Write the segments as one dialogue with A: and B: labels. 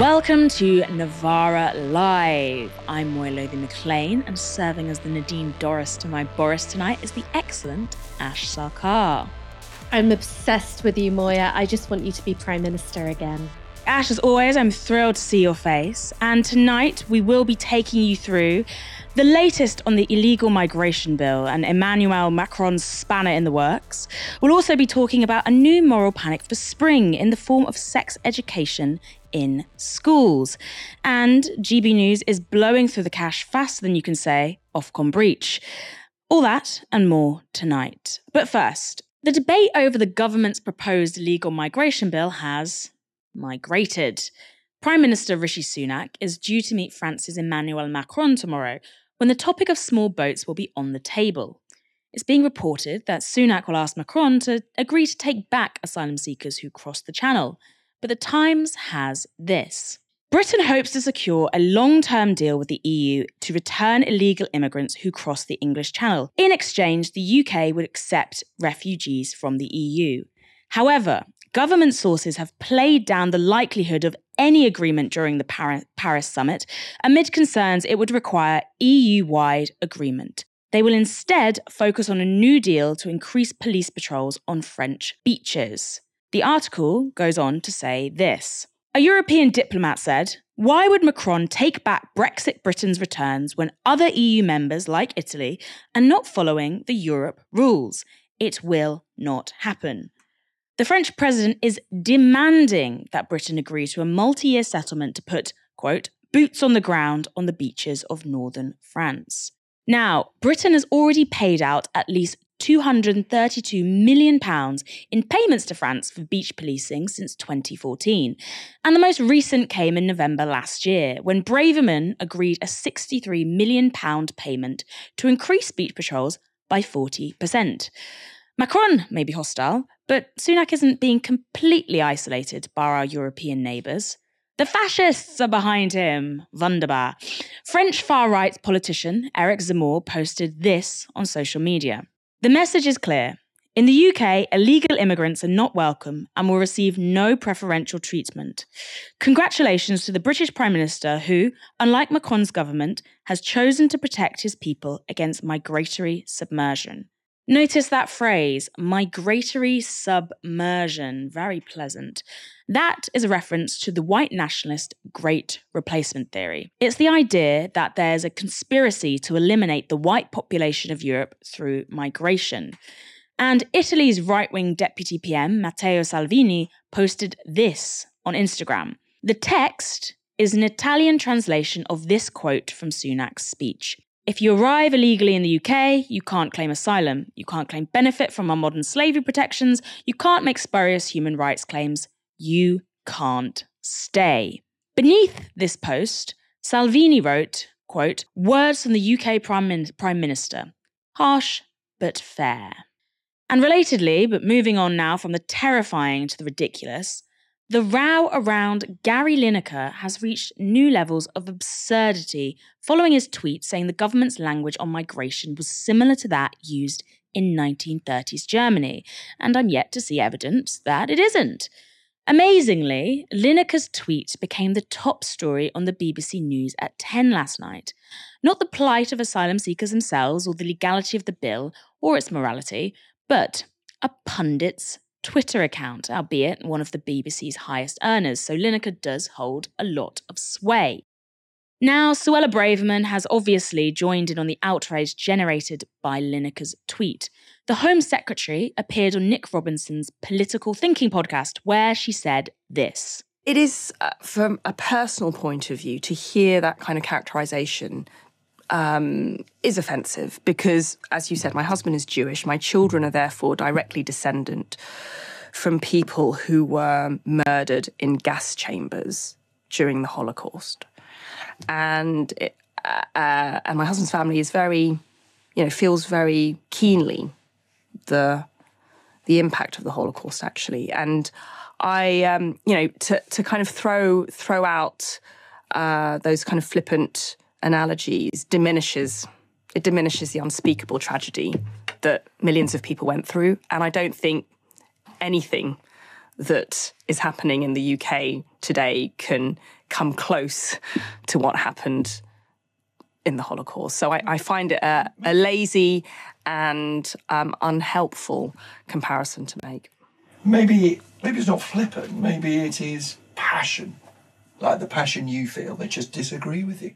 A: Welcome to Novara Live. I'm Moya Lothian McLean, and serving as the Nadine Dorries to my Boris tonight is the excellent Ash Sarkar.
B: I'm obsessed with you, Moya. I just want you to be Prime Minister again.
A: Ash, as always, I'm thrilled to see your face. And tonight we will be taking you through the latest on the illegal migration bill and Emmanuel Macron's spanner in the works. We'll also be talking about a new moral panic for spring in the form of sex education in schools. And GB News is blowing through the cash faster than you can say Ofcom breach. All that and more tonight. But first, the debate over the government's proposed legal migration bill has migrated. Prime Minister Rishi Sunak is due to meet France's Emmanuel Macron tomorrow when the topic of small boats will be on the table. It's being reported that Sunak will ask Macron to agree to take back asylum seekers who cross the Channel. But the Times has this. Britain hopes to secure a long term deal with the EU to return illegal immigrants who cross the English Channel. In exchange, the UK would accept refugees from the EU. However, government sources have played down the likelihood of any agreement during the Paris summit amid concerns it would require EU wide agreement. They will instead focus on a new deal to increase police patrols on French beaches. The article goes on to say this A European diplomat said, Why would Macron take back Brexit Britain's returns when other EU members, like Italy, are not following the Europe rules? It will not happen. The French president is demanding that Britain agree to a multi year settlement to put, quote, boots on the ground on the beaches of northern France. Now, Britain has already paid out at least £232 million in payments to France for beach policing since 2014. And the most recent came in November last year, when Braverman agreed a £63 million payment to increase beach patrols by 40%. Macron may be hostile, but Sunak isn't being completely isolated by our European neighbours. The fascists are behind him. Wunderbar. French far right politician Eric Zemmour posted this on social media. The message is clear. In the UK, illegal immigrants are not welcome and will receive no preferential treatment. Congratulations to the British Prime Minister, who, unlike Macron's government, has chosen to protect his people against migratory submersion. Notice that phrase, migratory submersion, very pleasant. That is a reference to the white nationalist Great Replacement Theory. It's the idea that there's a conspiracy to eliminate the white population of Europe through migration. And Italy's right wing deputy PM, Matteo Salvini, posted this on Instagram. The text is an Italian translation of this quote from Sunak's speech. If you arrive illegally in the UK, you can't claim asylum, you can't claim benefit from our modern slavery protections, you can't make spurious human rights claims, you can't stay. Beneath this post, Salvini wrote, quote, words from the UK Prime, Min- Prime Minister, harsh but fair. And relatedly, but moving on now from the terrifying to the ridiculous, the row around Gary Lineker has reached new levels of absurdity following his tweet saying the government's language on migration was similar to that used in 1930s Germany, and I'm yet to see evidence that it isn't. Amazingly, Lineker's tweet became the top story on the BBC News at 10 last night. Not the plight of asylum seekers themselves or the legality of the bill or its morality, but a pundit's Twitter account, albeit one of the BBC's highest earners, so Lineker does hold a lot of sway. Now, Suella Braverman has obviously joined in on the outrage generated by Lineker's tweet. The Home Secretary appeared on Nick Robinson's Political Thinking podcast, where she said this.
C: It is, uh, from a personal point of view, to hear that kind of characterization um, is offensive because, as you said, my husband is Jewish. My children are therefore directly descendant from people who were murdered in gas chambers during the Holocaust, and it, uh, uh, and my husband's family is very, you know, feels very keenly the the impact of the Holocaust actually, and I, um, you know, to to kind of throw throw out uh, those kind of flippant analogies diminishes it diminishes the unspeakable tragedy that millions of people went through. And I don't think anything that is happening in the UK today can come close to what happened in the Holocaust. So I, I find it a, a, lazy and um, unhelpful comparison to make.
D: Maybe maybe it's not flippant. Maybe it is passion, like the passion you feel. They just disagree with you.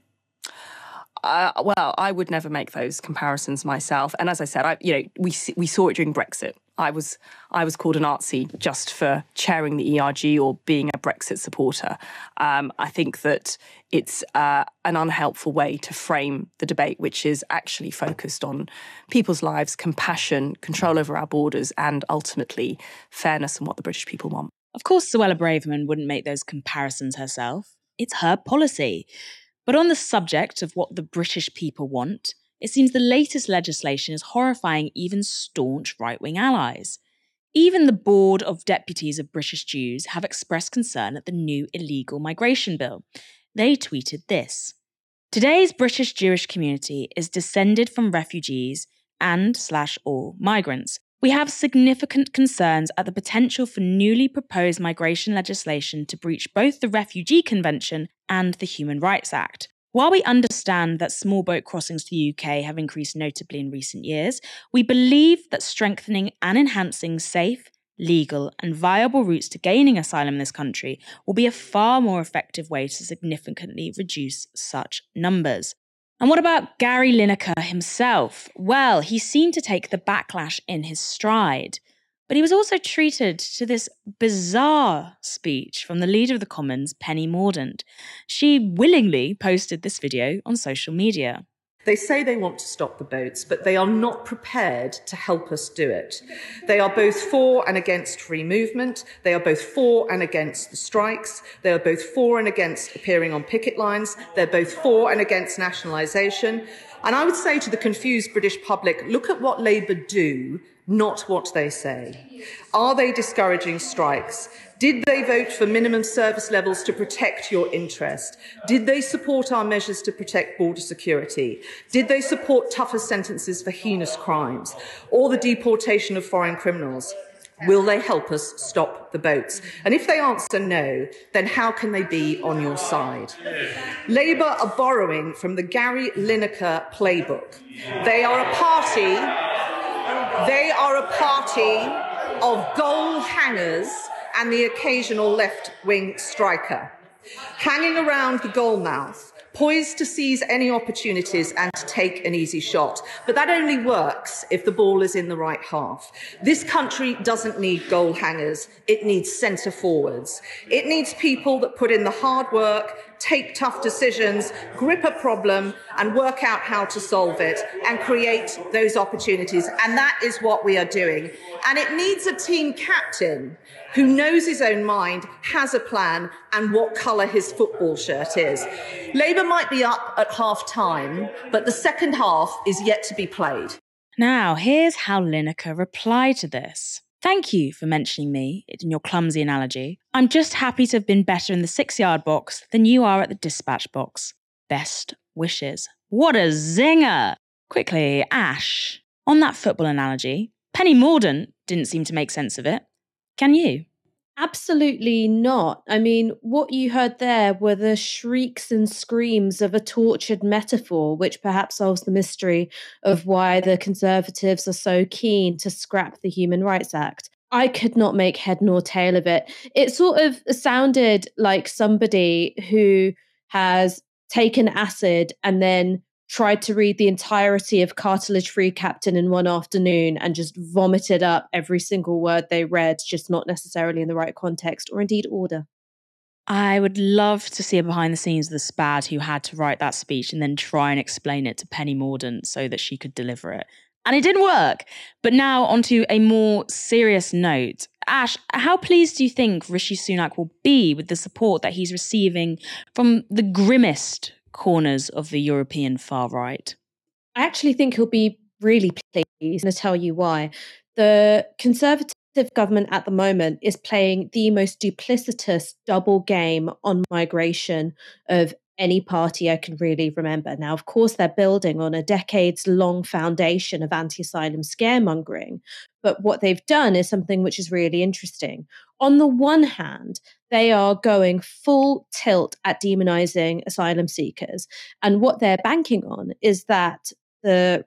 C: Uh, well, I would never make those comparisons myself. And as I said, I, you know, we we saw it during Brexit. I was I was called a Nazi just for chairing the ERG or being a Brexit supporter. Um, I think that it's uh, an unhelpful way to frame the debate, which is actually focused on people's lives, compassion, control over our borders, and ultimately fairness and what the British people want.
A: Of course, Suella Braverman wouldn't make those comparisons herself. It's her policy. But on the subject of what the British people want, it seems the latest legislation is horrifying even staunch right wing allies. Even the Board of Deputies of British Jews have expressed concern at the new illegal migration bill. They tweeted this Today's British Jewish community is descended from refugees and slash or migrants. We have significant concerns at the potential for newly proposed migration legislation to breach both the Refugee Convention and the Human Rights Act. While we understand that small boat crossings to the UK have increased notably in recent years, we believe that strengthening and enhancing safe, legal, and viable routes to gaining asylum in this country will be a far more effective way to significantly reduce such numbers. And what about Gary Lineker himself? Well, he seemed to take the backlash in his stride. But he was also treated to this bizarre speech from the leader of the Commons, Penny Mordaunt. She willingly posted this video on social media.
E: They say they want to stop the boats, but they are not prepared to help us do it. They are both for and against free movement. They are both for and against the strikes. They are both for and against appearing on picket lines. They're both for and against nationalisation. And I would say to the confused British public, look at what Labour do not what they say. Are they discouraging strikes? Did they vote for minimum service levels to protect your interest? Did they support our measures to protect border security? Did they support tougher sentences for heinous crimes or the deportation of foreign criminals? Will they help us stop the boats? And if they answer no, then how can they be on your side? Labour are borrowing from the Gary Lineker playbook. They are a party they are a party of goal hangers and the occasional left wing striker. Hanging around the goal mouth, poised to seize any opportunities and to take an easy shot. But that only works if the ball is in the right half. This country doesn't need goal hangers, it needs centre forwards. It needs people that put in the hard work, take tough decisions, grip a problem, and work out how to solve it and create those opportunities. And that is what we are doing. And it needs a team captain who knows his own mind, has a plan, and what colour his football shirt is. Labour might be up at half time, but the second half is yet to be played.
A: Now, here's how Lineker replied to this. Thank you for mentioning me in your clumsy analogy. I'm just happy to have been better in the six yard box than you are at the dispatch box. Best wishes. What a zinger! Quickly, Ash. On that football analogy, Penny Mordaunt didn't seem to make sense of it. Can you?
B: Absolutely not. I mean, what you heard there were the shrieks and screams of a tortured metaphor, which perhaps solves the mystery of why the Conservatives are so keen to scrap the Human Rights Act. I could not make head nor tail of it. It sort of sounded like somebody who has taken acid and then tried to read the entirety of Cartilage Free Captain in one afternoon and just vomited up every single word they read, just not necessarily in the right context or indeed order.
A: I would love to see a behind the scenes of the SPAD who had to write that speech and then try and explain it to Penny Mordaunt so that she could deliver it. And it didn't work. But now, onto a more serious note. Ash, how pleased do you think Rishi Sunak will be with the support that he's receiving from the grimmest corners of the European far right?
B: I actually think he'll be really pleased, to tell you why. The Conservative government at the moment is playing the most duplicitous double game on migration of any party I can really remember. Now, of course, they're building on a decades long foundation of anti asylum scaremongering. But what they've done is something which is really interesting. On the one hand, they are going full tilt at demonizing asylum seekers. And what they're banking on is that the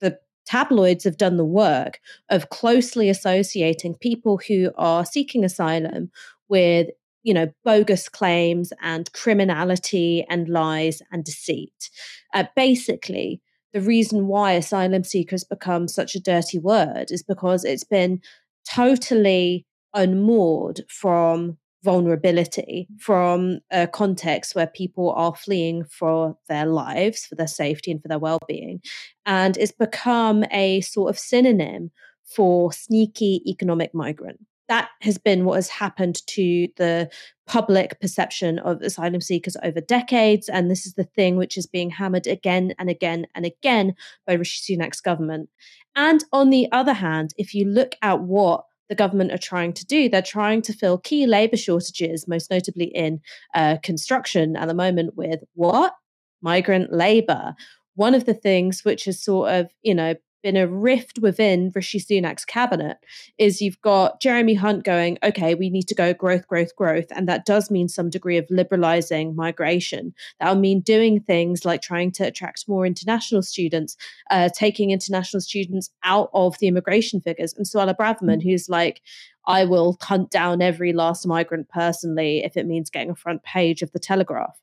B: the tabloids have done the work of closely associating people who are seeking asylum with you know, bogus claims and criminality and lies and deceit. Uh, basically, the reason why asylum seekers become such a dirty word is because it's been totally unmoored from vulnerability, from a context where people are fleeing for their lives, for their safety, and for their well being. And it's become a sort of synonym for sneaky economic migrant that has been what has happened to the public perception of asylum seekers over decades. And this is the thing which is being hammered again and again and again by Rishi Sunak's government. And on the other hand, if you look at what the government are trying to do, they're trying to fill key labor shortages, most notably in uh, construction at the moment, with what? Migrant labor. One of the things which is sort of, you know, been a rift within Rishi Sunak's cabinet is you've got Jeremy Hunt going, okay, we need to go growth, growth, growth. And that does mean some degree of liberalizing migration. That'll mean doing things like trying to attract more international students, uh, taking international students out of the immigration figures. And Suella Braverman, who's like, I will hunt down every last migrant personally if it means getting a front page of the Telegraph.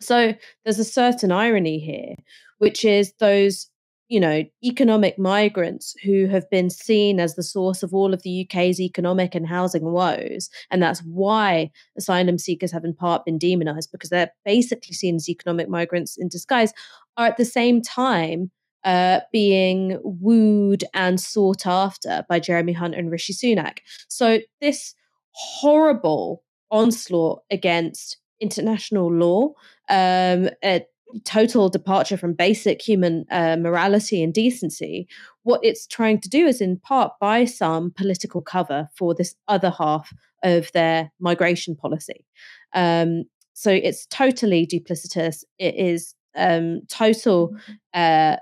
B: So there's a certain irony here, which is those you know, economic migrants who have been seen as the source of all of the UK's economic and housing woes. And that's why asylum seekers have in part been demonized because they're basically seen as economic migrants in disguise, are at the same time uh, being wooed and sought after by Jeremy Hunt and Rishi Sunak. So this horrible onslaught against international law um, total departure from basic human uh, morality and decency, what it's trying to do is in part buy some political cover for this other half of their migration policy. Um, so it's totally duplicitous. It is um, total mm-hmm. uh,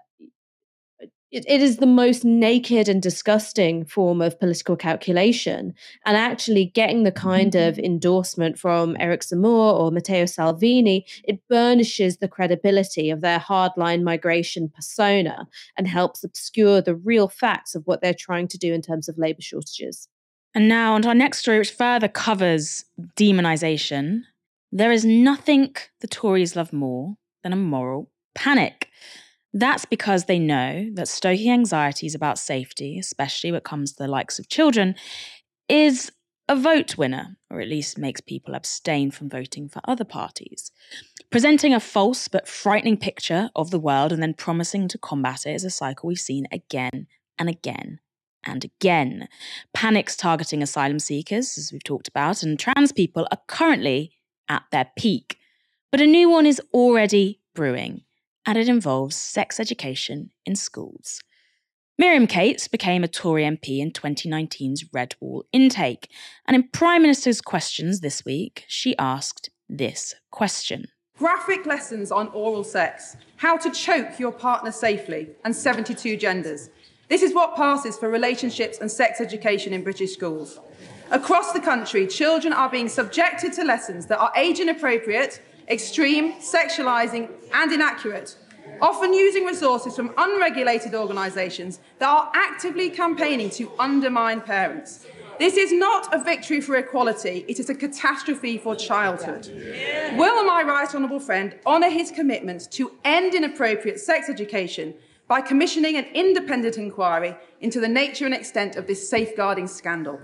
B: it, it is the most naked and disgusting form of political calculation. And actually, getting the kind of mm-hmm. endorsement from Eric Zemmour or Matteo Salvini, it burnishes the credibility of their hardline migration persona and helps obscure the real facts of what they're trying to do in terms of labour shortages.
A: And now, on to our next story, which further covers demonisation. There is nothing the Tories love more than a moral panic. That's because they know that stoking anxieties about safety, especially when it comes to the likes of children, is a vote winner, or at least makes people abstain from voting for other parties. Presenting a false but frightening picture of the world and then promising to combat it is a cycle we've seen again and again and again. Panics targeting asylum seekers, as we've talked about, and trans people are currently at their peak. But a new one is already brewing and it involves sex education in schools. Miriam Cates became a Tory MP in 2019's Red Wall intake, and in Prime Minister's questions this week, she asked this question.
F: Graphic lessons on oral sex, how to choke your partner safely, and 72 genders. This is what passes for relationships and sex education in British schools. Across the country, children are being subjected to lessons that are age inappropriate extreme, sexualising, and inaccurate, often using resources from unregulated organisations that are actively campaigning to undermine parents. This is not a victory for equality, it is a catastrophe for childhood. Will my right honourable friend honour his commitment to end inappropriate sex education by commissioning an independent inquiry into the nature and extent of this safeguarding scandal?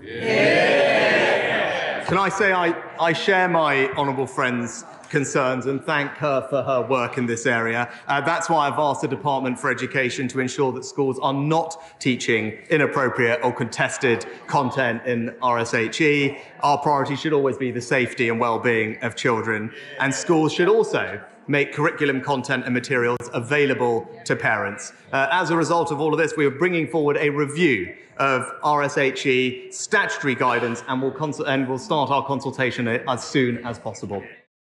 G: Can I say I, I share my honourable friend's concerns and thank her for her work in this area. Uh, that's why I've asked the Department for Education to ensure that schools are not teaching inappropriate or contested content in RSHE. Our priority should always be the safety and well-being of children, and schools should also make curriculum content and materials available to parents. Uh, as a result of all of this, we are bringing forward a review of RSHE statutory guidance and we'll, cons- and we'll start our consultation as soon as possible.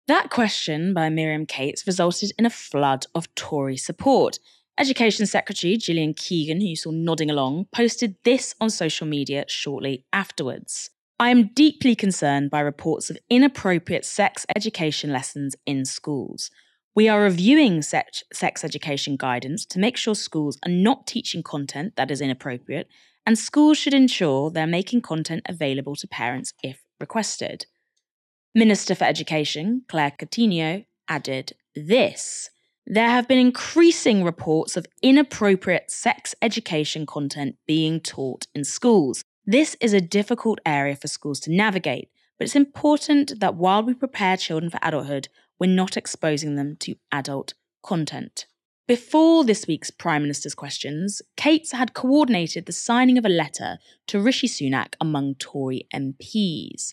A: That question by Miriam Cates resulted in a flood of Tory support. Education Secretary Gillian Keegan, who you saw nodding along, posted this on social media shortly afterwards. I am deeply concerned by reports of inappropriate sex education lessons in schools. We are reviewing sex, sex education guidance to make sure schools are not teaching content that is inappropriate, and schools should ensure they're making content available to parents if requested. Minister for Education, Claire Coutinho, added this. There have been increasing reports of inappropriate sex education content being taught in schools. This is a difficult area for schools to navigate, but it's important that while we prepare children for adulthood, we're not exposing them to adult content. Before this week's Prime Minister's questions, Cates had coordinated the signing of a letter to Rishi Sunak among Tory MPs.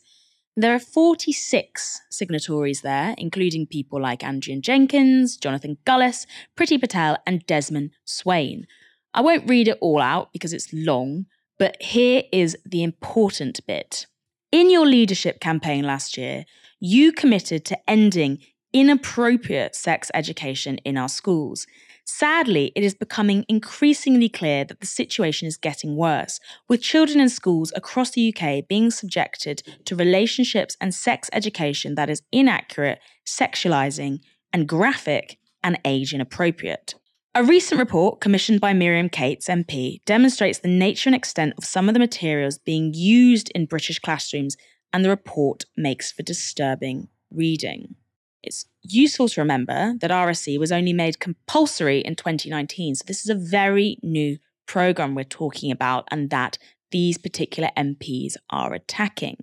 A: There are 46 signatories there, including people like Andrea Jenkyns, Jonathan Gullis, Priti Patel, and Desmond Swayne. I won't read it all out because it's long, but here is the important bit. In your leadership campaign last year, you committed to ending inappropriate sex education in our schools. Sadly, it is becoming increasingly clear that the situation is getting worse, with children in schools across the UK being subjected to relationships and sex education that is inaccurate, sexualizing, and graphic and age inappropriate. A recent report commissioned by Miriam Cates, MP, demonstrates the nature and extent of some of the materials being used in British classrooms, and the report makes for disturbing reading. It's useful to remember that RSE was only made compulsory in 2019, so this is a very new program we're talking about and that these particular MPs are attacking.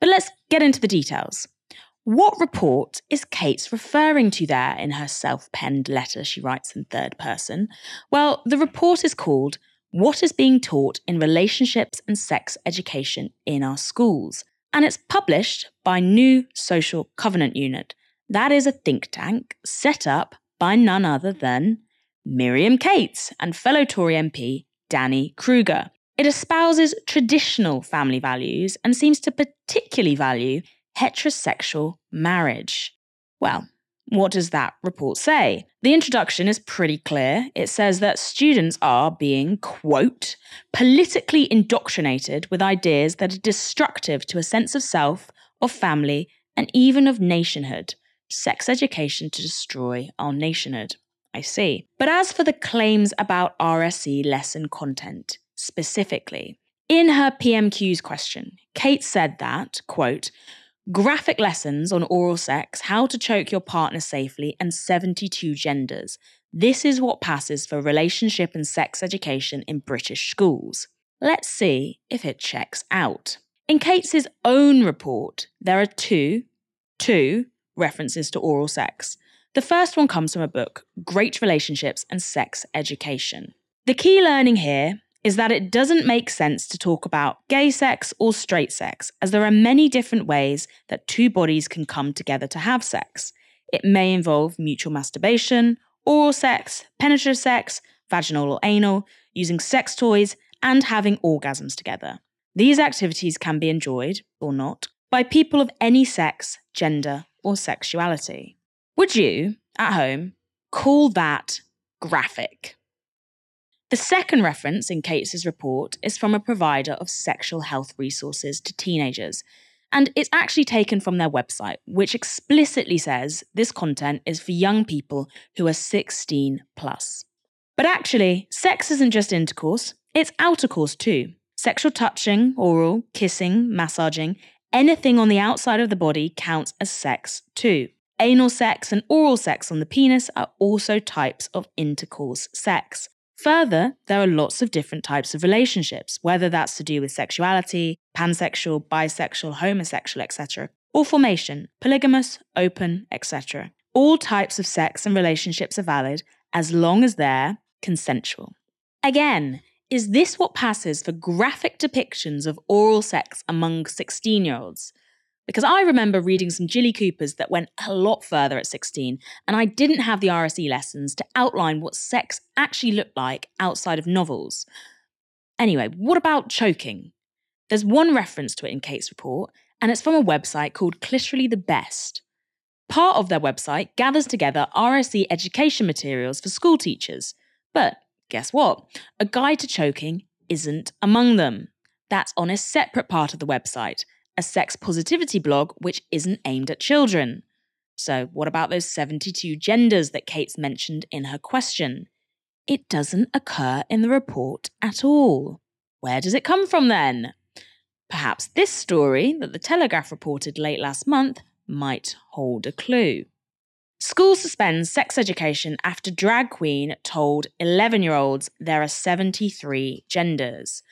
A: But let's get into the details. What report is Cates referring to there in her self penned letter she writes in third person? Well, the report is called What is Being Taught in Relationships and Sex Education in Our Schools, and it's published by New Social Covenant Unit, that is a think tank set up by none other than Miriam Cates and fellow Tory MP Danny Kruger. It espouses traditional family values and seems to particularly value heterosexual marriage. Well, what does that report say? The introduction is pretty clear. It says that students are being, quote, politically indoctrinated with ideas that are destructive to a sense of self, of family, and even of nationhood sex education to destroy our nationhood. I see. But as for the claims about RSE lesson content specifically, in her PMQ's question, Cates said that, quote, graphic lessons on oral sex, how to choke your partner safely, and 72 genders. This is what passes for relationship and sex education in British schools. Let's see if it checks out. In Cates' own report, there are two, two references to oral sex. The first one comes from a book, Great Relationships and Sex Education. The key learning here is that it doesn't make sense to talk about gay sex or straight sex, as there are many different ways that two bodies can come together to have sex. It may involve mutual masturbation, oral sex, penetrative sex, vaginal or anal, using sex toys, and having orgasms together. These activities can be enjoyed, or not, by people of any sex, gender, or sexuality. Would you, at home, call that graphic? The second reference in Cates's report is from a provider of sexual health resources to teenagers, and it's actually taken from their website, which explicitly says this content is for young people who are 16 plus. But actually, sex isn't just intercourse, it's outercourse too. Sexual touching, oral, kissing, massaging, anything on the outside of the body counts as sex too. Anal sex and oral sex on the penis are also types of intercourse sex. Further, there are lots of different types of relationships, whether that's to do with sexuality, pansexual, bisexual, homosexual, etc., or formation, polygamous, open, etc. All types of sex and relationships are valid as long as they're consensual. Again, is this what passes for graphic depictions of oral sex among 16 year olds? Because I remember reading some Jilly Coopers that went a lot further at 16, and I didn't have the RSE lessons to outline what sex actually looked like outside of novels. Anyway, what about choking? There's one reference to it in Cates' report, and it's from a website called Clitorally the Best. Part of their website gathers together RSE education materials for school teachers. But guess what? A guide to choking isn't among them. That's on a separate part of the website, a sex positivity blog which isn't aimed at children. So, what about those 72 genders that Cates mentioned in her question? It doesn't occur in the report at all. Where does it come from then? Perhaps this story that the Telegraph reported late last month might hold a clue. School suspends sex education after drag queen told 11 year olds there are 73 genders.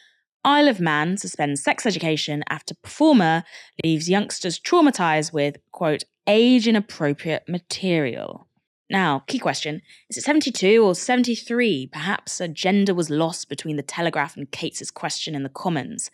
A: Isle of Man suspends sex education after performer leaves youngsters traumatized with, quote, age inappropriate material. Now, key question is it 72 or 73? Perhaps a gender was lost between the Telegraph and Cates' question in the Commons.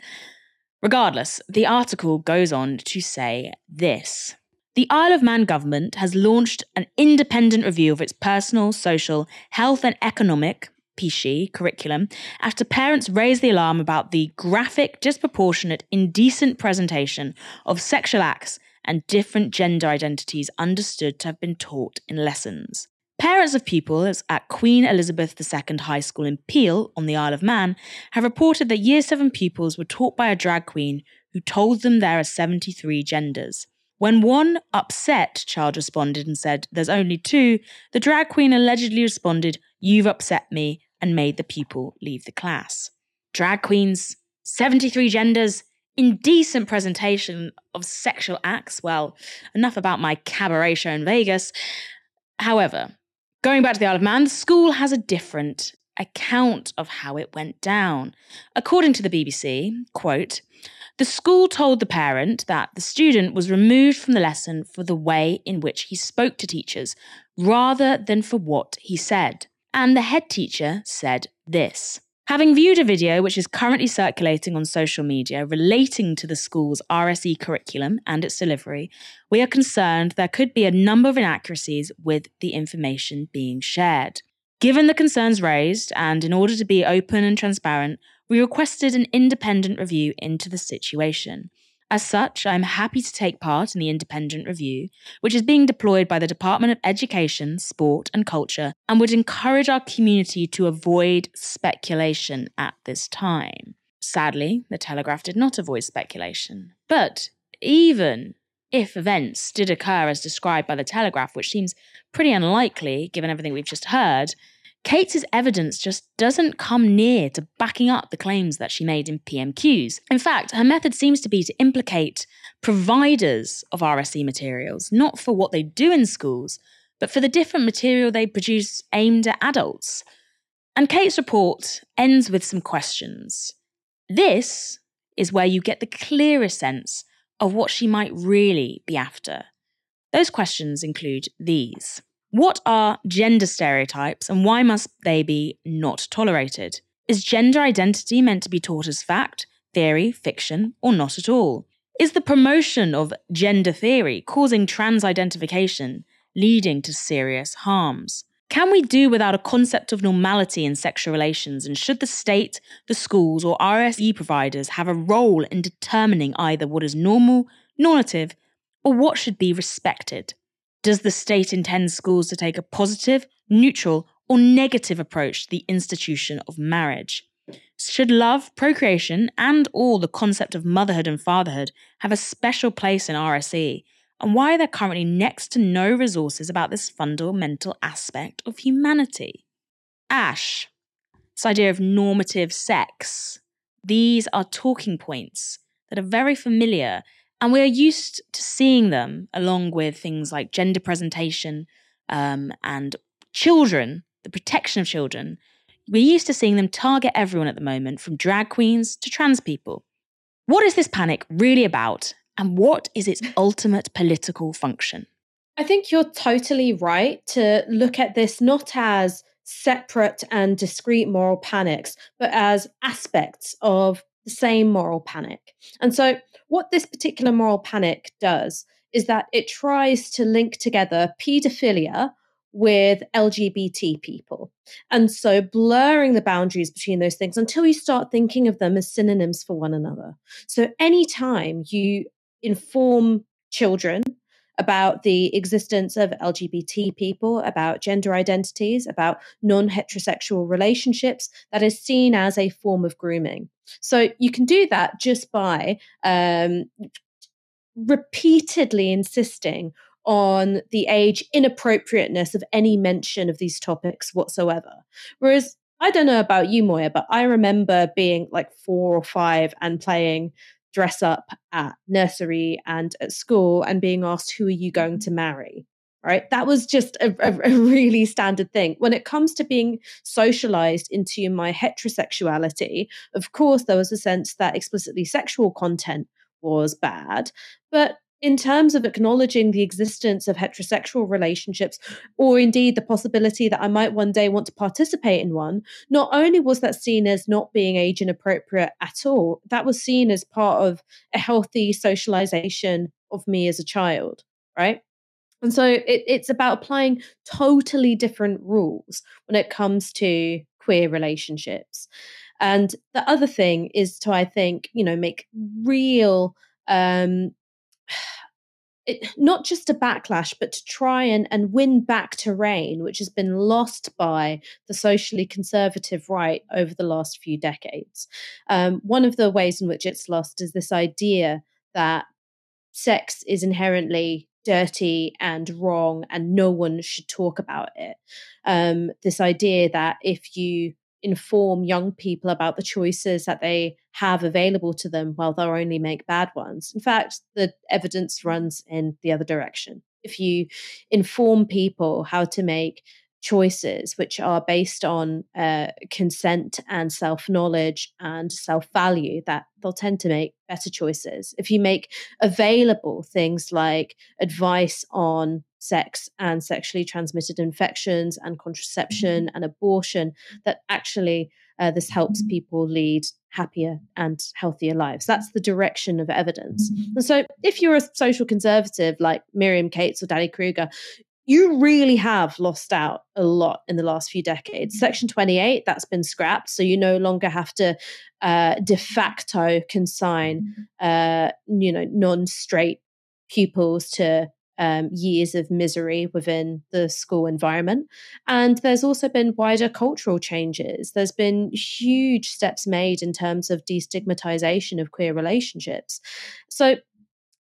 A: Regardless, the article goes on to say this. The Isle of Man government has launched an independent review of its personal, social, health, and economic PSHE curriculum after parents raised the alarm about the graphic, disproportionate, indecent presentation of sexual acts and different gender identities understood to have been taught in lessons. Parents of pupils at Queen Elizabeth II High School in Peel on the Isle of Man have reported that Year 7 pupils were taught by a drag queen who told them there are 73 genders. When one upset child responded and said, There's only two, the drag queen allegedly responded, You've upset me, and made the pupil leave the class. Drag queens, 73 genders, indecent presentation of sexual acts. Well, enough about my cabaret show in Vegas. However, going back to the Isle of Man, the school has a different account of how it went down. According to the BBC, quote, the school told the parent that the student was removed from the lesson for the way in which he spoke to teachers rather than for what he said. And the head teacher said this. Having viewed a video which is currently circulating on social media relating to the school's RSE curriculum and its delivery, we are concerned there could be a number of inaccuracies with the information being shared. Given the concerns raised, and in order to be open and transparent, we requested an independent review into the situation. As such, I am happy to take part in the independent review, which is being deployed by the Department of Education, Sport and Culture, and would encourage our community to avoid speculation at this time. Sadly, the Telegraph did not avoid speculation. But even if events did occur as described by the Telegraph, which seems pretty unlikely given everything we've just heard, Cates' evidence just doesn't come near to backing up the claims that she made in PMQs. In fact, her method seems to be to implicate providers of RSE materials, not for what they do in schools, but for the different material they produce aimed at adults. And Cates' report ends with some questions. This is where you get the clearest sense of what she might really be after. Those questions include these. What are gender stereotypes and why must they be not tolerated? Is gender identity meant to be taught as fact, theory, fiction, or not at all? Is the promotion of gender theory causing trans identification, leading to serious harms? Can we do without a concept of normality in sexual relations? And should the state, the schools, or RSE providers have a role in determining either what is normal, normative, or what should be respected? Does the state intend schools to take a positive, neutral, or negative approach to the institution of marriage? Should love, procreation, and all the concept of motherhood and fatherhood have a special place in RSE? And why are there currently next to no resources about this fundamental aspect of humanity? Ash, this idea of normative sex. These are talking points that are very familiar and we're used to seeing them along with things like gender presentation um, and children, the protection of children. We're used to seeing them target everyone at the moment, from drag queens to trans people. What is this panic really about, and what is its ultimate political function?
B: I think you're totally right to look at this not as separate and discrete moral panics, but as aspects of the same moral panic. And so what this particular moral panic does is that it tries to link together paedophilia with LGBT people. And so blurring the boundaries between those things until you start thinking of them as synonyms for one another. So anytime you inform children about the existence of LGBT people, about gender identities, about non heterosexual relationships that is seen as a form of grooming. So you can do that just by um, repeatedly insisting on the age inappropriateness of any mention of these topics whatsoever. Whereas I don't know about you, Moya, but I remember being like four or five and playing dress up at nursery and at school and being asked, Who are you going to marry? Right. That was just a, a, a really standard thing. When it comes to being socialized into my heterosexuality, of course, there was a sense that explicitly sexual content was bad. But in terms of acknowledging the existence of heterosexual relationships, or indeed the possibility that I might one day want to participate in one, not only was that seen as not being age inappropriate at all, that was seen as part of a healthy socialization of me as a child, right? And so it, it's about applying totally different rules when it comes to queer relationships. And the other thing is to, I think, you know, make real um, it, not just a backlash, but to try and, and win back terrain, which has been lost by the socially conservative right over the last few decades. Um, one of the ways in which it's lost is this idea that sex is inherently dirty and wrong and no one should talk about it. Um, this idea that if you inform young people about the choices that they have available to them well, they'll only make bad ones. In fact, the evidence runs in the other direction. If you inform people how to make choices which are based on uh, consent and self knowledge and self value, that they'll tend to make better choices. If you make available things like advice on sex and sexually transmitted infections and contraception and abortion, that actually uh, this helps people lead happier and healthier lives. That's the direction of evidence. And so, if you're a social conservative like Miriam Cates or Danny Kruger, you really have lost out a lot in the last few decades. Section 28, that's been scrapped. So you no longer have to uh, de facto consign, uh, you know, non straight pupils to um, years of misery within the school environment. And there's also been wider cultural changes. There's been huge steps made in terms of destigmatization of queer relationships. So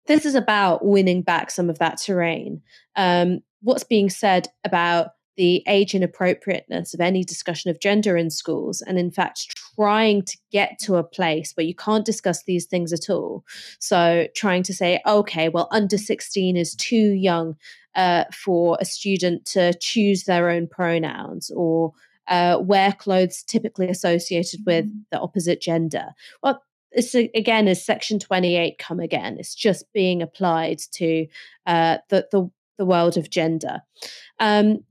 B: this is about winning back some of that terrain. Um, what's being said about the age inappropriateness of any discussion of gender in schools, and in fact, trying to get to a place where you can't discuss these things at all. So, trying to say, okay, well, under 16 is too young uh, for a student to choose their own pronouns or uh, wear clothes typically associated with mm-hmm. the opposite gender. Well, it's again is section 28 come again it's just being applied to uh, the, the the world of gender. Um,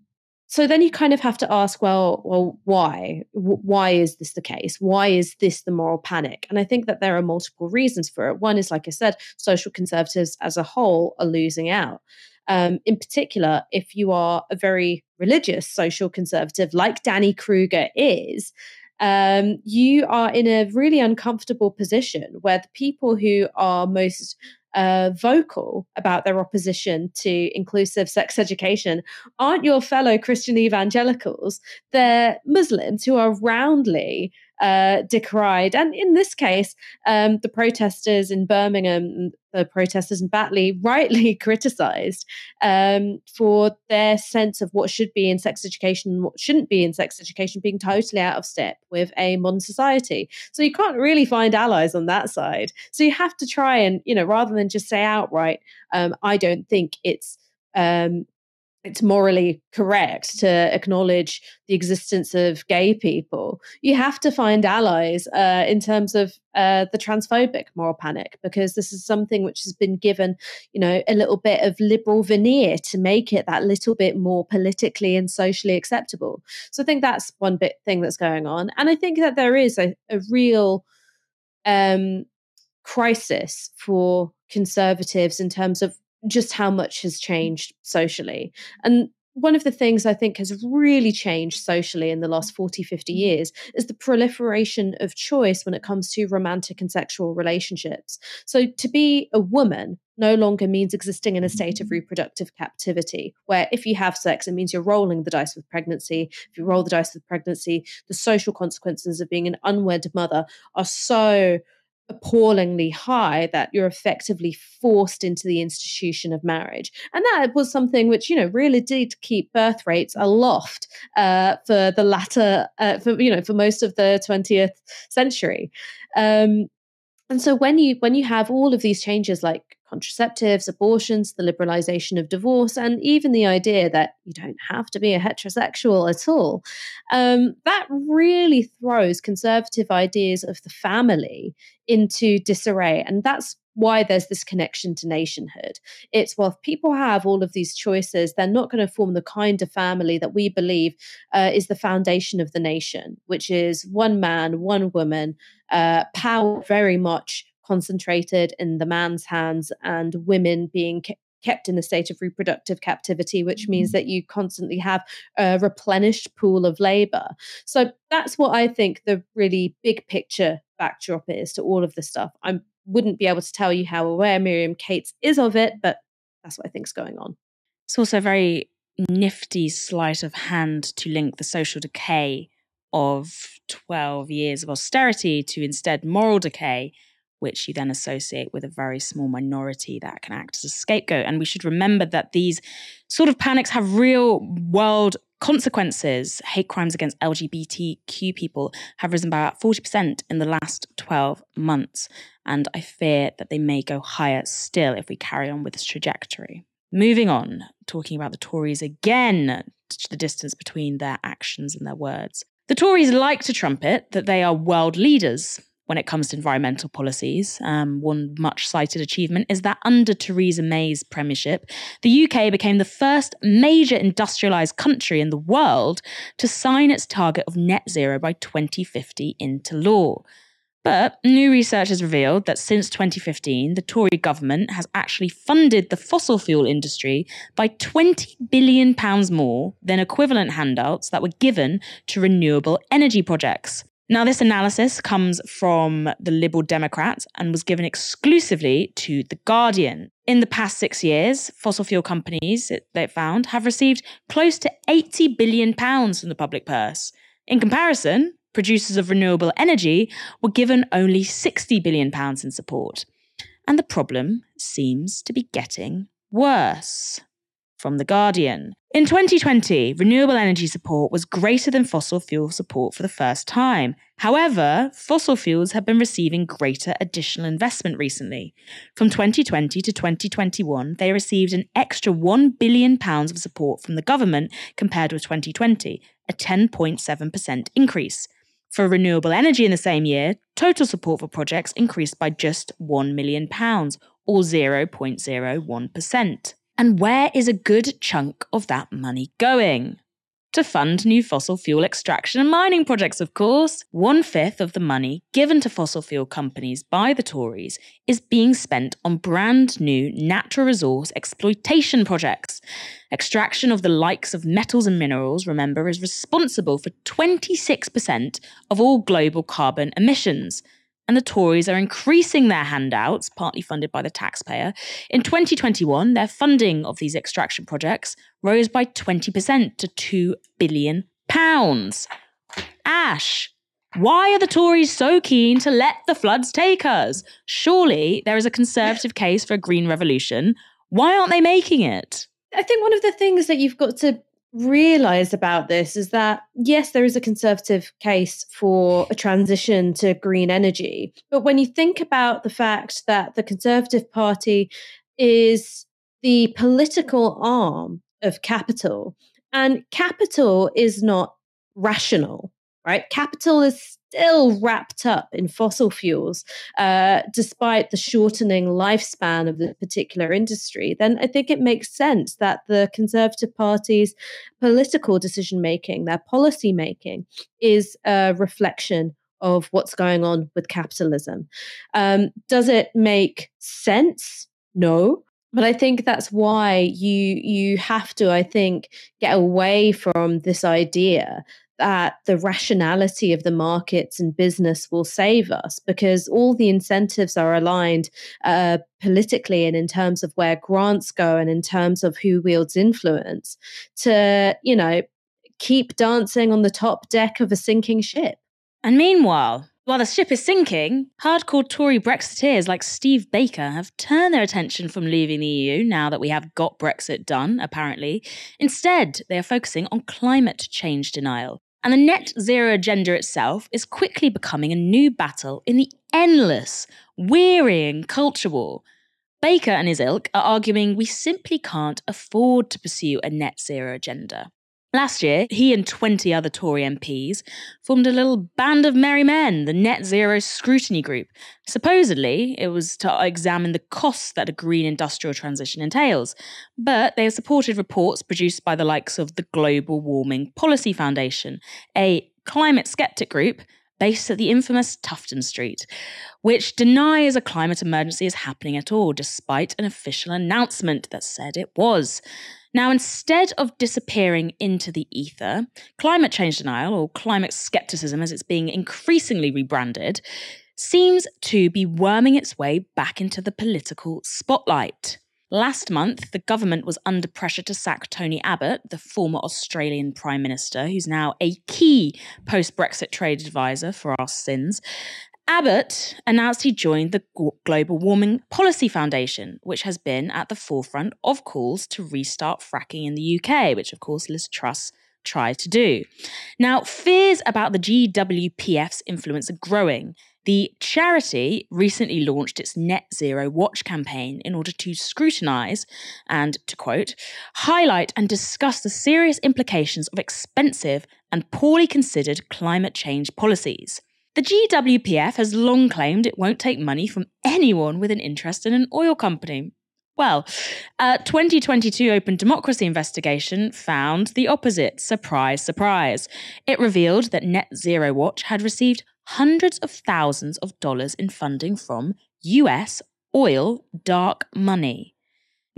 B: so then you kind of have to ask well well why? Why is this the case? Why is this the moral panic? And i think that there are multiple reasons for it. One is like i said social conservatives as a whole are losing out. Um, in particular if you are a very religious social conservative like danny kruger is um, you are in a really uncomfortable position where the people who are most uh, vocal about their opposition to inclusive sex education aren't your fellow Christian evangelicals. They're Muslims who are roundly uh, decried. And in this case, um, the protesters in Birmingham, the protesters in Batley, rightly criticized um, for their sense of what should be in sex education and what shouldn't be in sex education being totally out of step with a modern society. So you can't really find allies on that side. So you have to try and, you know, rather than just say outright, um, I don't think it's um, it's morally correct to acknowledge the existence of gay people, you have to find allies uh, in terms of uh, the transphobic moral panic, because this is something which has been given, you know, a little bit of liberal veneer to make it that little bit more politically and socially acceptable. So I think that's one bit thing that's going on, and I think that there is a, a real um, crisis for conservatives in terms of just how much has mm. changed socially. And one of the things I think has really changed socially in the last 40, 50 mm. years is the proliferation of choice when it comes to romantic and sexual relationships. So, to be a woman no longer means existing in a state of mm. reproductive captivity, where if you have sex, it means you're rolling the dice with pregnancy. If you roll the dice with pregnancy, the social consequences of being an unwed mother are so appallingly high that you're effectively forced into the institution of marriage. And that was something which, you know, really did keep birth rates aloft uh, for the latter, uh, for, you know, for most of the 20th century. Um, and so when you when you have all of these changes like contraceptives, abortions, the liberalization of divorce, and even the idea that you don't have to be a heterosexual at all, um, that really throws conservative ideas of the family into disarray. And that's why there's this connection to nationhood. It's well, if people have all of these choices, they're not going to form the kind of family that we believe uh, is the foundation of the nation, which is one man, one woman, uh, power very much concentrated in the man's hands, and women being kept in a state of reproductive captivity, which means mm-hmm. that you constantly have a replenished pool of labor. So that's what I think the really big picture backdrop is to all of this stuff. I wouldn't be able to tell you how aware Miriam Cates is of it, but that's what I think is going on.
A: It's also a very nifty sleight of hand to link the social decay of 12 years of austerity to instead moral decay which you then associate with a very small minority that can act as a scapegoat. And we should remember that these sort of panics have real world consequences. Hate crimes against LGBTQ people have risen by about 40% in the last 12 months. And I fear that they may go higher still if we carry on with this trajectory. Moving on, talking about the Tories again, the distance between their actions and their words. The Tories like to trumpet that they are world leaders when it comes to environmental policies. Um, one much cited achievement is that under Theresa May's premiership, the UK became the first major industrialised country in the world to sign its target of net zero by 2050 into law. But new research has revealed that since 2015, the Tory government has actually funded the fossil fuel industry by £20 billion more than equivalent handouts that were given to renewable energy projects. Now, this analysis comes from the Liberal Democrats and was given exclusively to The Guardian. In the past six years, fossil fuel companies, they found, have received close to £80 billion from the public purse. In comparison, producers of renewable energy were given only £60 billion in support. And the problem seems to be getting worse from The Guardian. In 2020, renewable energy support was greater than fossil fuel support for the first time. However, fossil fuels have been receiving greater additional investment recently. From 2020 to 2021, they received an extra £1 billion of support from the government compared with 2020, a 10.7% increase. For renewable energy in the same year, total support for projects increased by just £1 million, or 0.01%. And where is a good chunk of that money going? To fund new fossil fuel extraction and mining projects, of course. One fifth of the money given to fossil fuel companies by the Tories is being spent on brand new natural resource exploitation projects. Extraction of the likes of metals and minerals, remember, is responsible for 26% of all global carbon emissions and the Tories are increasing their handouts, partly funded by the taxpayer. In 2021, their funding of these extraction projects rose by 20% to £2 billion. Ash, why are the Tories so keen to let the floods take us? Surely there is a conservative case for a green revolution. Why aren't they making it?
B: I think one of the things that you've got to realize about this is that yes there is a conservative case for a transition to green energy but when you think about the fact that the conservative party is the political arm of capital and capital is not rational right? Capital is still wrapped up in fossil fuels, uh, despite the shortening lifespan of the particular industry, then I think it makes sense that the Conservative Party's political decision making, their policy making, is a reflection of what's going on with capitalism. Um, does it make sense? No, but I think that's why you you have to I think get away from this idea that the rationality of the markets and business will save us because all the incentives are aligned uh, politically and in terms of where grants go and in terms of who wields influence to, you know, keep dancing on the top deck of a sinking ship.
A: And meanwhile, while the ship is sinking, hardcore Tory Brexiteers like Steve Baker have turned their attention from leaving the EU now that we have got Brexit done, apparently. Instead, they are focusing on climate change denial. And the net zero agenda itself is quickly becoming a new battle in the endless, wearying culture war. Baker and his ilk are arguing we simply can't afford to pursue a net zero agenda. Last year, he and 20 other Tory MPs formed a little band of merry men, the Net Zero Scrutiny Group. Supposedly, it was to examine the costs that a green industrial transition entails, but they have supported reports produced by the likes of the Global Warming Policy Foundation, a climate skeptic group based at the infamous Tufton Street, which denies a climate emergency is happening at all, despite an official announcement that said it was. Now, instead of disappearing into the ether, climate change denial, or climate skepticism as it's being increasingly rebranded, seems to be worming its way back into the political spotlight. Last month, the government was under pressure to sack Tony Abbott, the former Australian Prime Minister, who's now a key post Brexit trade advisor for our sins, Abbott announced he joined the Global Warming Policy Foundation, which has been at the forefront of calls to restart fracking in the UK, which of course Liz Truss tried to do. Now, fears about the GWPF's influence are growing. The charity recently launched its Net Zero Watch campaign in order to scrutinise and, to quote, highlight and discuss the serious implications of expensive and poorly considered climate change policies. The GWPF has long claimed it won't take money from anyone with an interest in an oil company. Well, a 2022 Open Democracy investigation found the opposite. Surprise, surprise. It revealed that Net Zero Watch had received hundreds of thousands of dollars in funding from US oil dark money.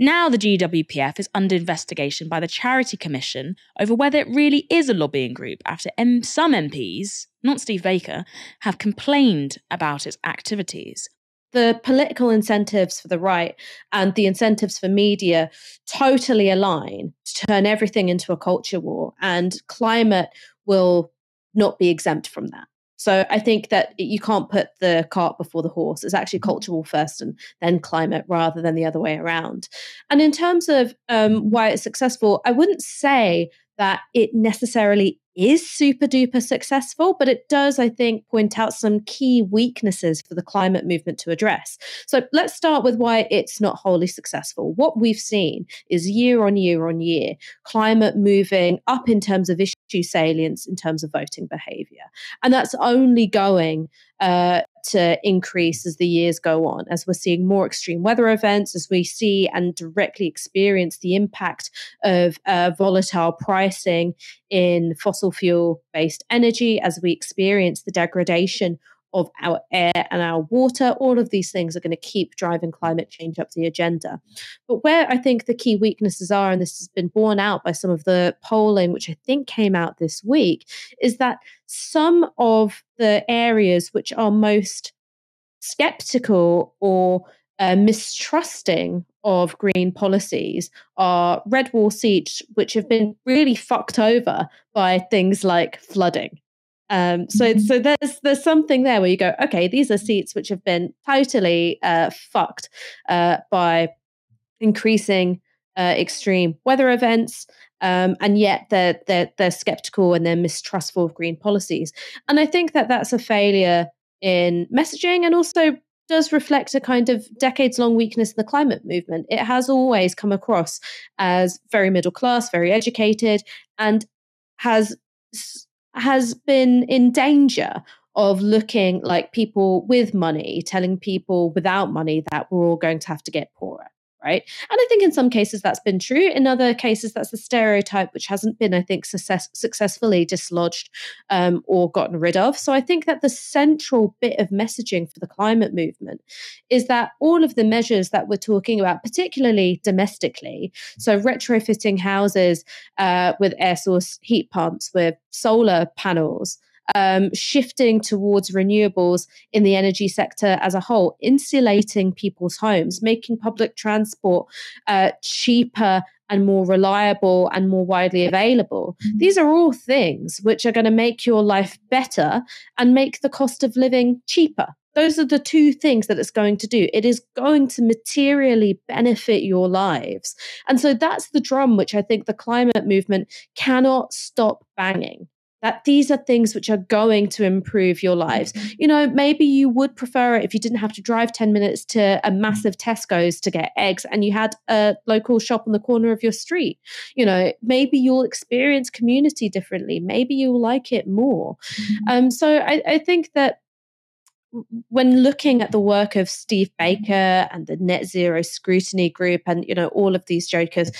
A: Now, the GWPF is under investigation by the Charity Commission over whether it really is a lobbying group after M- some MPs, not Steve Baker, have complained about its activities.
B: The political incentives for the right and the incentives for media totally align to turn everything into a culture war, and climate will not be exempt from that. So I think that you can't put the cart before the horse. It's actually mm-hmm. cultural first and then climate rather than the other way around. And in terms of um, why it's successful, I wouldn't say that it necessarily is super duper successful, but it does, I think, point out some key weaknesses for the climate movement to address. So let's start with why it's not wholly successful. What we've seen is year on year on year, climate moving up in terms of issue salience, in terms of voting behavior. And that's only going uh, to increase as the years go on, as we're seeing more extreme weather events, as we see and directly experience the impact of uh, volatile pricing in fossil fuel based energy, as we experience the degradation of our air and our water. All of these things are going to keep driving climate change up the agenda. But where I think the key weaknesses are, and this has been borne out by some of the polling, which I think came out this week, is that some of the areas which are most skeptical or uh, mistrusting of green policies are red wall seats which have been really fucked over by things like flooding um, so, mm-hmm. so there's there's something there where you go, okay, these are seats which have been totally uh, fucked uh, by increasing uh, extreme weather events, um, and yet they're they're they're skeptical and they're mistrustful of green policies. And I think that that's a failure in messaging, and also does reflect a kind of decades long weakness in the climate movement. It has always come across as very middle class, very educated, and has has been in danger of looking like people with money telling people without money that we're all going to have to get poorer. Right? And I think in some cases that's been true. In other cases, that's a stereotype which hasn't been, I think, success- successfully dislodged um, or gotten rid of. So I think that the central bit of messaging for the climate movement is that all of the measures that we're talking about, particularly domestically, so retrofitting houses uh, with air source heat pumps, with solar panels, um, shifting towards renewables in the energy sector as a whole, insulating people's homes, making public transport uh, cheaper and more reliable and more widely available. Mm-hmm. These are all things which are going to make your life better and make the cost of living cheaper. Those are the two things that it's going to do. It is going to materially benefit your lives. And so that's the drum which I think the climate movement cannot stop banging that these are things which are going to improve your lives. Mm-hmm. You know, maybe you would prefer it if you didn't have to drive 10 minutes to a massive Tesco's to get eggs and you had a local shop on the corner of your street. You know, maybe you'll experience community differently. Maybe you'll like it more. Mm-hmm. Um, so I, I think that when looking at the work of Steve Baker and the net zero scrutiny group and you know all of these jokers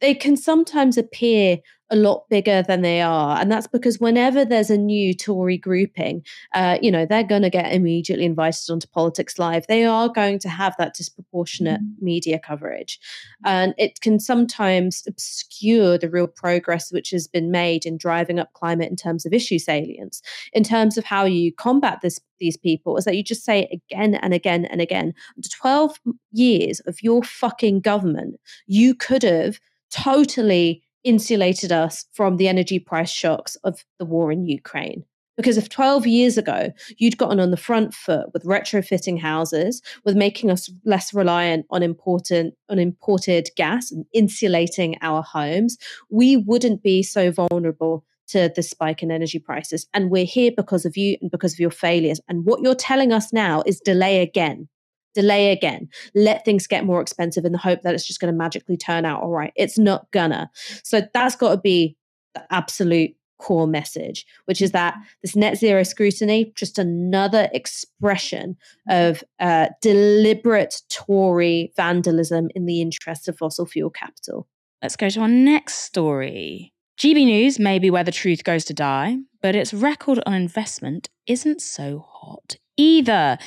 B: they can sometimes appear a lot bigger than they are. And that's because whenever there's a new Tory grouping, uh, you know, they're going to get immediately invited onto Politics Live. They are going to have that disproportionate mm-hmm. media coverage. And it can sometimes obscure the real progress which has been made in driving up climate in terms of issue salience. In terms of how you combat this, these people, is that you just say again and again and again, 12 years of your fucking government, you could have totally insulated us from the energy price shocks of the war in Ukraine. Because if 12 years ago you'd gotten on the front foot with retrofitting houses, with making us less reliant on important on imported gas and insulating our homes, we wouldn't be so vulnerable to the spike in energy prices. And we're here because of you and because of your failures. And what you're telling us now is delay again delay again, let things get more expensive in the hope that it's just going to magically turn out all right. It's not gonna. So that's got to be the absolute core message, which is that this net zero scrutiny, just another expression of uh, deliberate Tory vandalism in the interest of fossil fuel capital.
A: Let's go to our next story. GB News may be where the truth goes to die, but its record on investment isn't so hot either.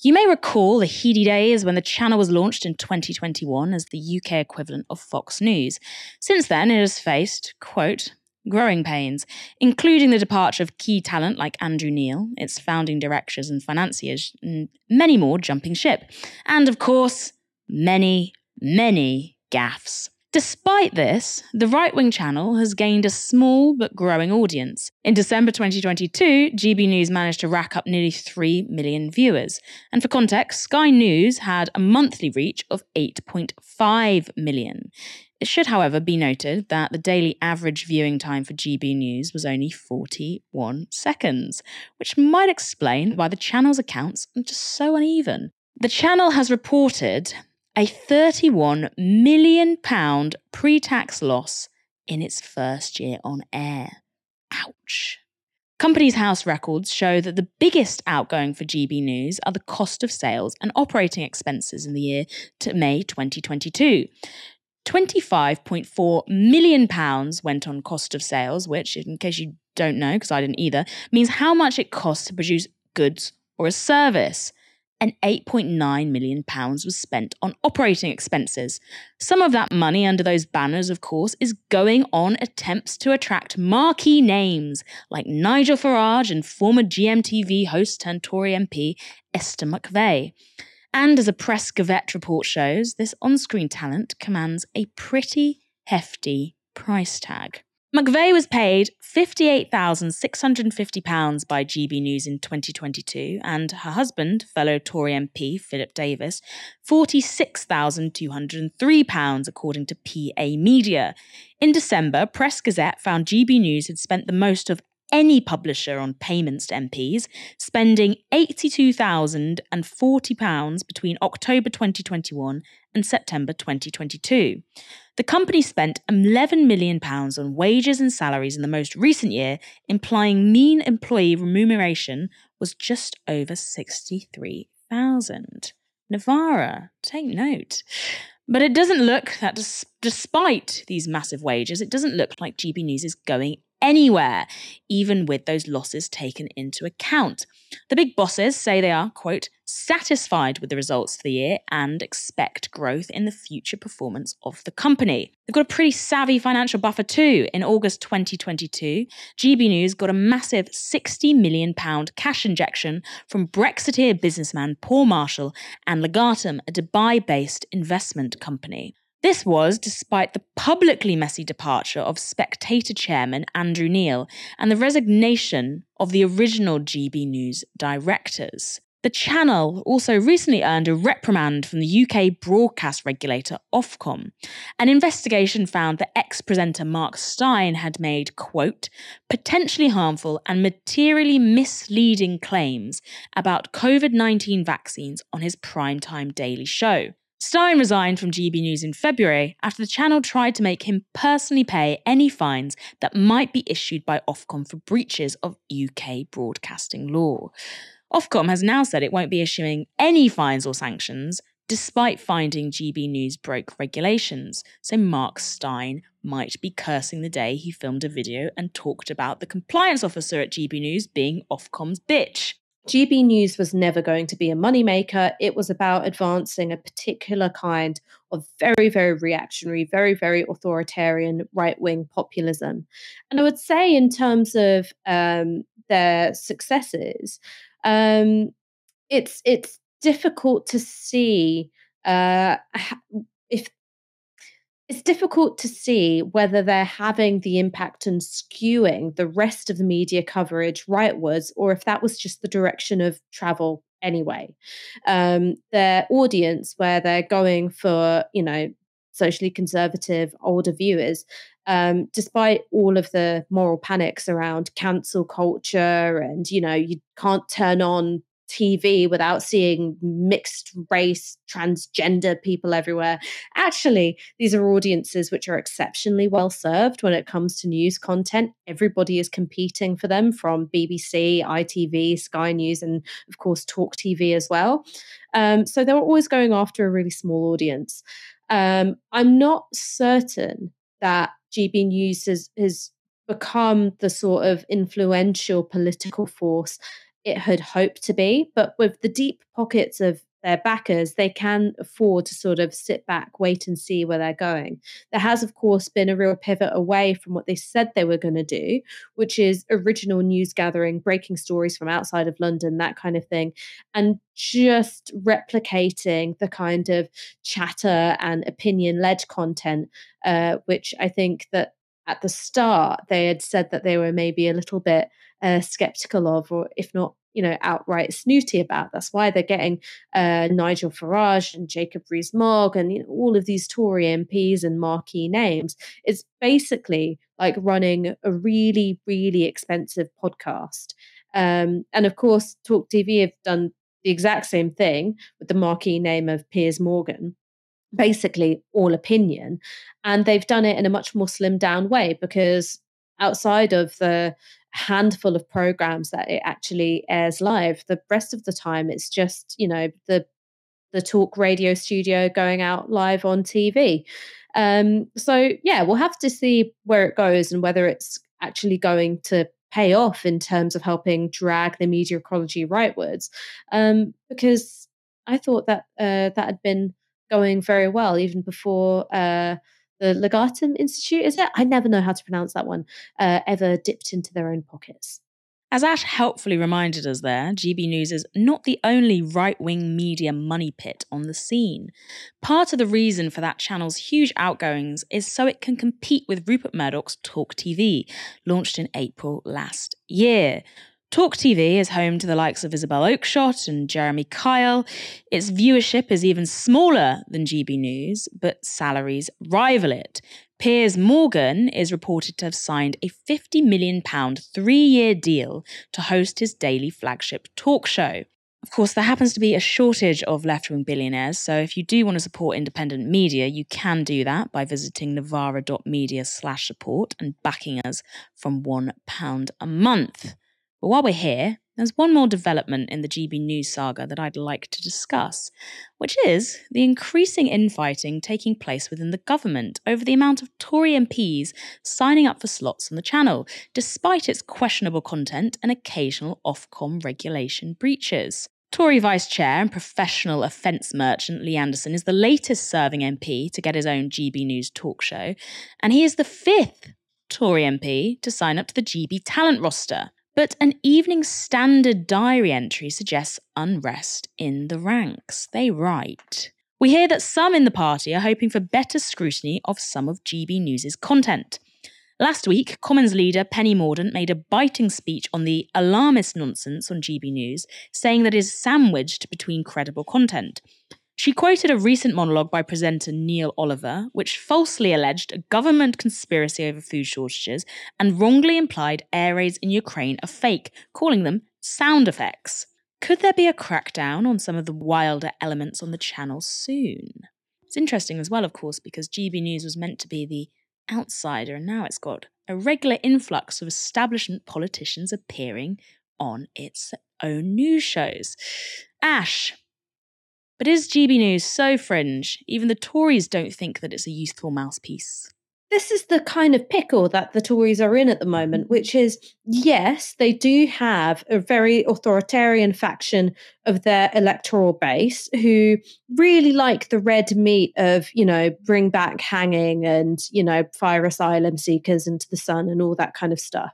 A: You may recall the heady days when the channel was launched in 2021 as the UK equivalent of Fox News. Since then, it has faced, quote, growing pains, including the departure of key talent like Andrew Neil, its founding directors and financiers, and many more jumping ship. And of course, many, many gaffes. Despite this, the right wing channel has gained a small but growing audience. In December 2022, GB News managed to rack up nearly 3 million viewers. And for context, Sky News had a monthly reach of 8.5 million. It should, however, be noted that the daily average viewing time for GB News was only 41 seconds, which might explain why the channel's accounts are just so uneven. The channel has reported a 31 million pound pre-tax loss in its first year on air. Ouch. Companies House records show that the biggest outgoing for GB News are the cost of sales and operating expenses in the year to May 2022. £25.4 million went on cost of sales, which, in case you don't know, because I didn't either, means how much it costs to produce goods or a service and £8.9 million was spent on operating expenses. Some of that money under those banners, of course, is going on attempts to attract marquee names like Nigel Farage and former GMTV host turned Tory MP Esther McVey. And as a Press Gazette report shows, this on screen talent commands a pretty hefty price tag. McVey was paid £58,650 by GB News in 2022, and her husband, fellow Tory MP Philip Davies, £46,203, according to PA Media. In December, Press Gazette found GB News had spent the most of any publisher on payments to MPs, spending £82,040 between October 2021 and September 2022. The company spent £11 million on wages and salaries in the most recent year, implying mean employee remuneration was just over 63000 Novara, take note. But it doesn't look that, despite these massive wages, it doesn't look like GB News is going anywhere, even with those losses taken into account. The big bosses say they are, quote, satisfied with the results for the year and expect growth in the future performance of the company. They've got a pretty savvy financial buffer too. In August 2022, GB News got a massive £60 million cash injection from Brexiteer businessman Paul Marshall and Legatum, a Dubai based investment company. This was despite the publicly messy departure of Spectator chairman Andrew Neil and the resignation of the original GB News directors. The channel also recently earned a reprimand from the UK broadcast regulator Ofcom. An investigation found that ex presenter Mark Steyn had made, quote, potentially harmful and materially misleading claims about COVID 19 vaccines on his primetime daily show. Steyn resigned from GB News in February after the channel tried to make him personally pay any fines that might be issued by Ofcom for breaches of UK broadcasting law. Ofcom has now said it won't be issuing any fines or sanctions, despite finding GB News broke regulations. So Mark Steyn might be cursing the day he filmed a video and talked about the compliance officer at GB News being Ofcom's bitch.
B: GB News was never going to be a moneymaker. It was about advancing a particular kind of very, very reactionary, very, very authoritarian right wing populism. And I would say, in terms of um, their successes, um, it's it's difficult to see uh, if it's difficult to see whether they're having the impact and skewing the rest of the media coverage rightwards or if that was just the direction of travel anyway. Um, their audience, where they're going for, you know, socially conservative older viewers, um, despite all of the moral panics around cancel culture and, you know, you can't turn on TV without seeing mixed race, transgender people everywhere. Actually, these are audiences which are exceptionally well served when it comes to news content. Everybody is competing for them from BBC, ITV, Sky News, and of course, Talk TV as well. Um, so they're always going after a really small audience. Um, I'm not certain that GB News has, has become the sort of influential political force it had hoped to be. But with the deep pockets of their backers, they can afford to sort of sit back, wait and see where they're going. There has, of course, been a real pivot away from what they said they were going to do, which is original news gathering, breaking stories from outside of London, that kind of thing, and just replicating the kind of chatter and opinion led content, uh, which I think that at the start they had said that they were maybe a little bit uh, skeptical of, or if not, you know, outright snooty about. That's why they're getting uh, Nigel Farage and Jacob Rees-Mogg and you know, all of these Tory MPs and marquee names. It's basically like running a really, really expensive podcast. Um, and of course, Talk TV have done the exact same thing with the marquee name of Piers Morgan basically all opinion. And they've done it in a much more slimmed down way because outside of the handful of programs that it actually airs live. The rest of the time, it's just you know the the talk radio studio going out live on TV. Um, so yeah, we'll have to see where it goes and whether it's actually going to pay off in terms of helping drag the media ecology rightwards. Um, because I thought that uh, that had been going very well even before uh, the Legatum Institute, is it? I never know how to pronounce that one, uh, ever dipped into their own pockets.
A: As Ash helpfully reminded us there, GB News is not the only right wing media money pit on the scene. Part of the reason for that channel's huge outgoings is so it can compete with Rupert Murdoch's Talk TV, launched in April last year. Talk TV is home to the likes of Isabel Oakeshott and Jeremy Kyle. Its viewership is even smaller than GB News, but salaries rival it. Piers Morgan is reported to have signed a £50 million three year deal to host his daily flagship talk show. Of course, there happens to be a shortage of left wing billionaires, so if you do want to support independent media, you can do that by visiting novara.media slash support and backing us from £1 a month. But while we're here, there's one more development in the GB News saga that I'd like to discuss, which is the increasing infighting taking place within the government over the amount of Tory MPs signing up for slots on the channel, despite its questionable content and occasional Ofcom regulation breaches. Tory Vice Chair and professional offence merchant Lee Anderson is the latest serving MP to get his own GB News talk show, and he is the fifth Tory MP to sign up to the GB talent roster. But an Evening Standard diary entry suggests unrest in the ranks. They write. We hear that some in the party are hoping for better scrutiny of some of GB News' content. Last week, Commons leader Penny Mordaunt made a biting speech on the alarmist nonsense on GB News, saying that it is sandwiched between credible content. She quoted a recent monologue by presenter Neil Oliver, which falsely alleged a government conspiracy over food shortages and wrongly implied air raids in Ukraine are fake, calling them sound effects. Could there be a crackdown on some of the wilder elements on the channel soon? It's interesting as well, of course, because GB News was meant to be the outsider, and now it's got a regular influx of establishment politicians appearing on its own news shows. Ash. But is GB News so fringe? Even the Tories don't think that it's a useful mouthpiece
B: this is the kind of pickle that the Tories are in at the moment, mm-hmm. which is yes, they do have a very authoritarian faction of their electoral base who really like the red meat of, you know, bring back hanging and, you know, fire asylum seekers into the sun and all that kind of stuff.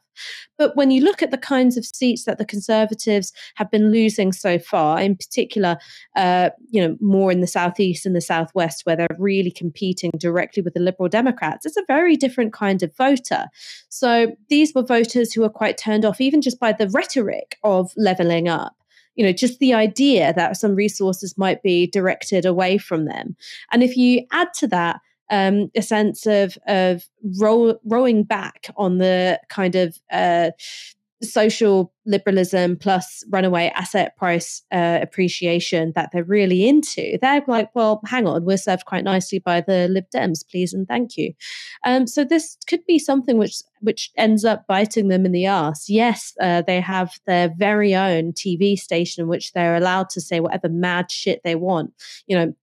B: But when you look at the kinds of seats that the Conservatives have been losing so far, in particular, uh, you know, more in the southeast and the southwest, where they're really competing directly with the Liberal Democrats, it's a very different kind of voter. So these were voters who were quite turned off, even just by the rhetoric of levelling up you know just the idea that some resources might be directed away from them. And if you add to that um, a sense of of roll, rowing back on the kind of uh, social liberalism plus runaway asset price uh, appreciation that they're really into. They're like, well, hang on, we're served quite nicely by the Lib Dems, please and thank you. Um, so this could be something which which ends up biting them in the ass. Yes, uh, they have their very own TV station in which they're allowed to say whatever mad shit they want. You know,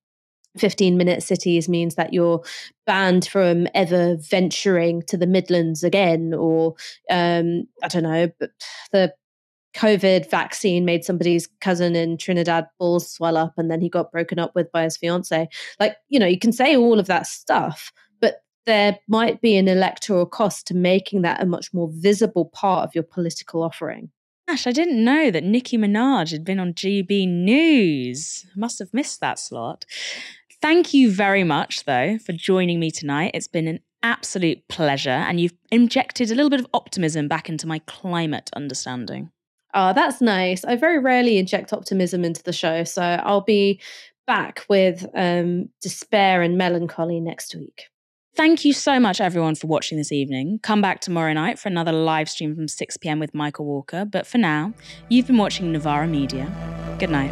B: 15 minute cities means that you're banned from ever venturing to the Midlands again, or um, I don't know, the COVID vaccine made somebody's cousin in Trinidad balls swell up and then he got broken up with by his fiance. Like, you know, you can say all of that stuff, but there might be an electoral cost to making that a much more visible part of your political offering.
A: Gosh, I didn't know that Nicki Minaj had been on GB News. Must have missed that slot. Thank you very much, though, for joining me tonight. It's been an absolute pleasure, and you've injected a little bit of optimism back into my climate understanding.
B: Oh, that's nice. I very rarely inject optimism into the show, so I'll be back with um, despair and melancholy next week.
A: Thank you so much, everyone, for watching this evening. Come back tomorrow night for another live stream from 6 pm with Michael Walker. But for now, you've been watching Novara Media. Good night.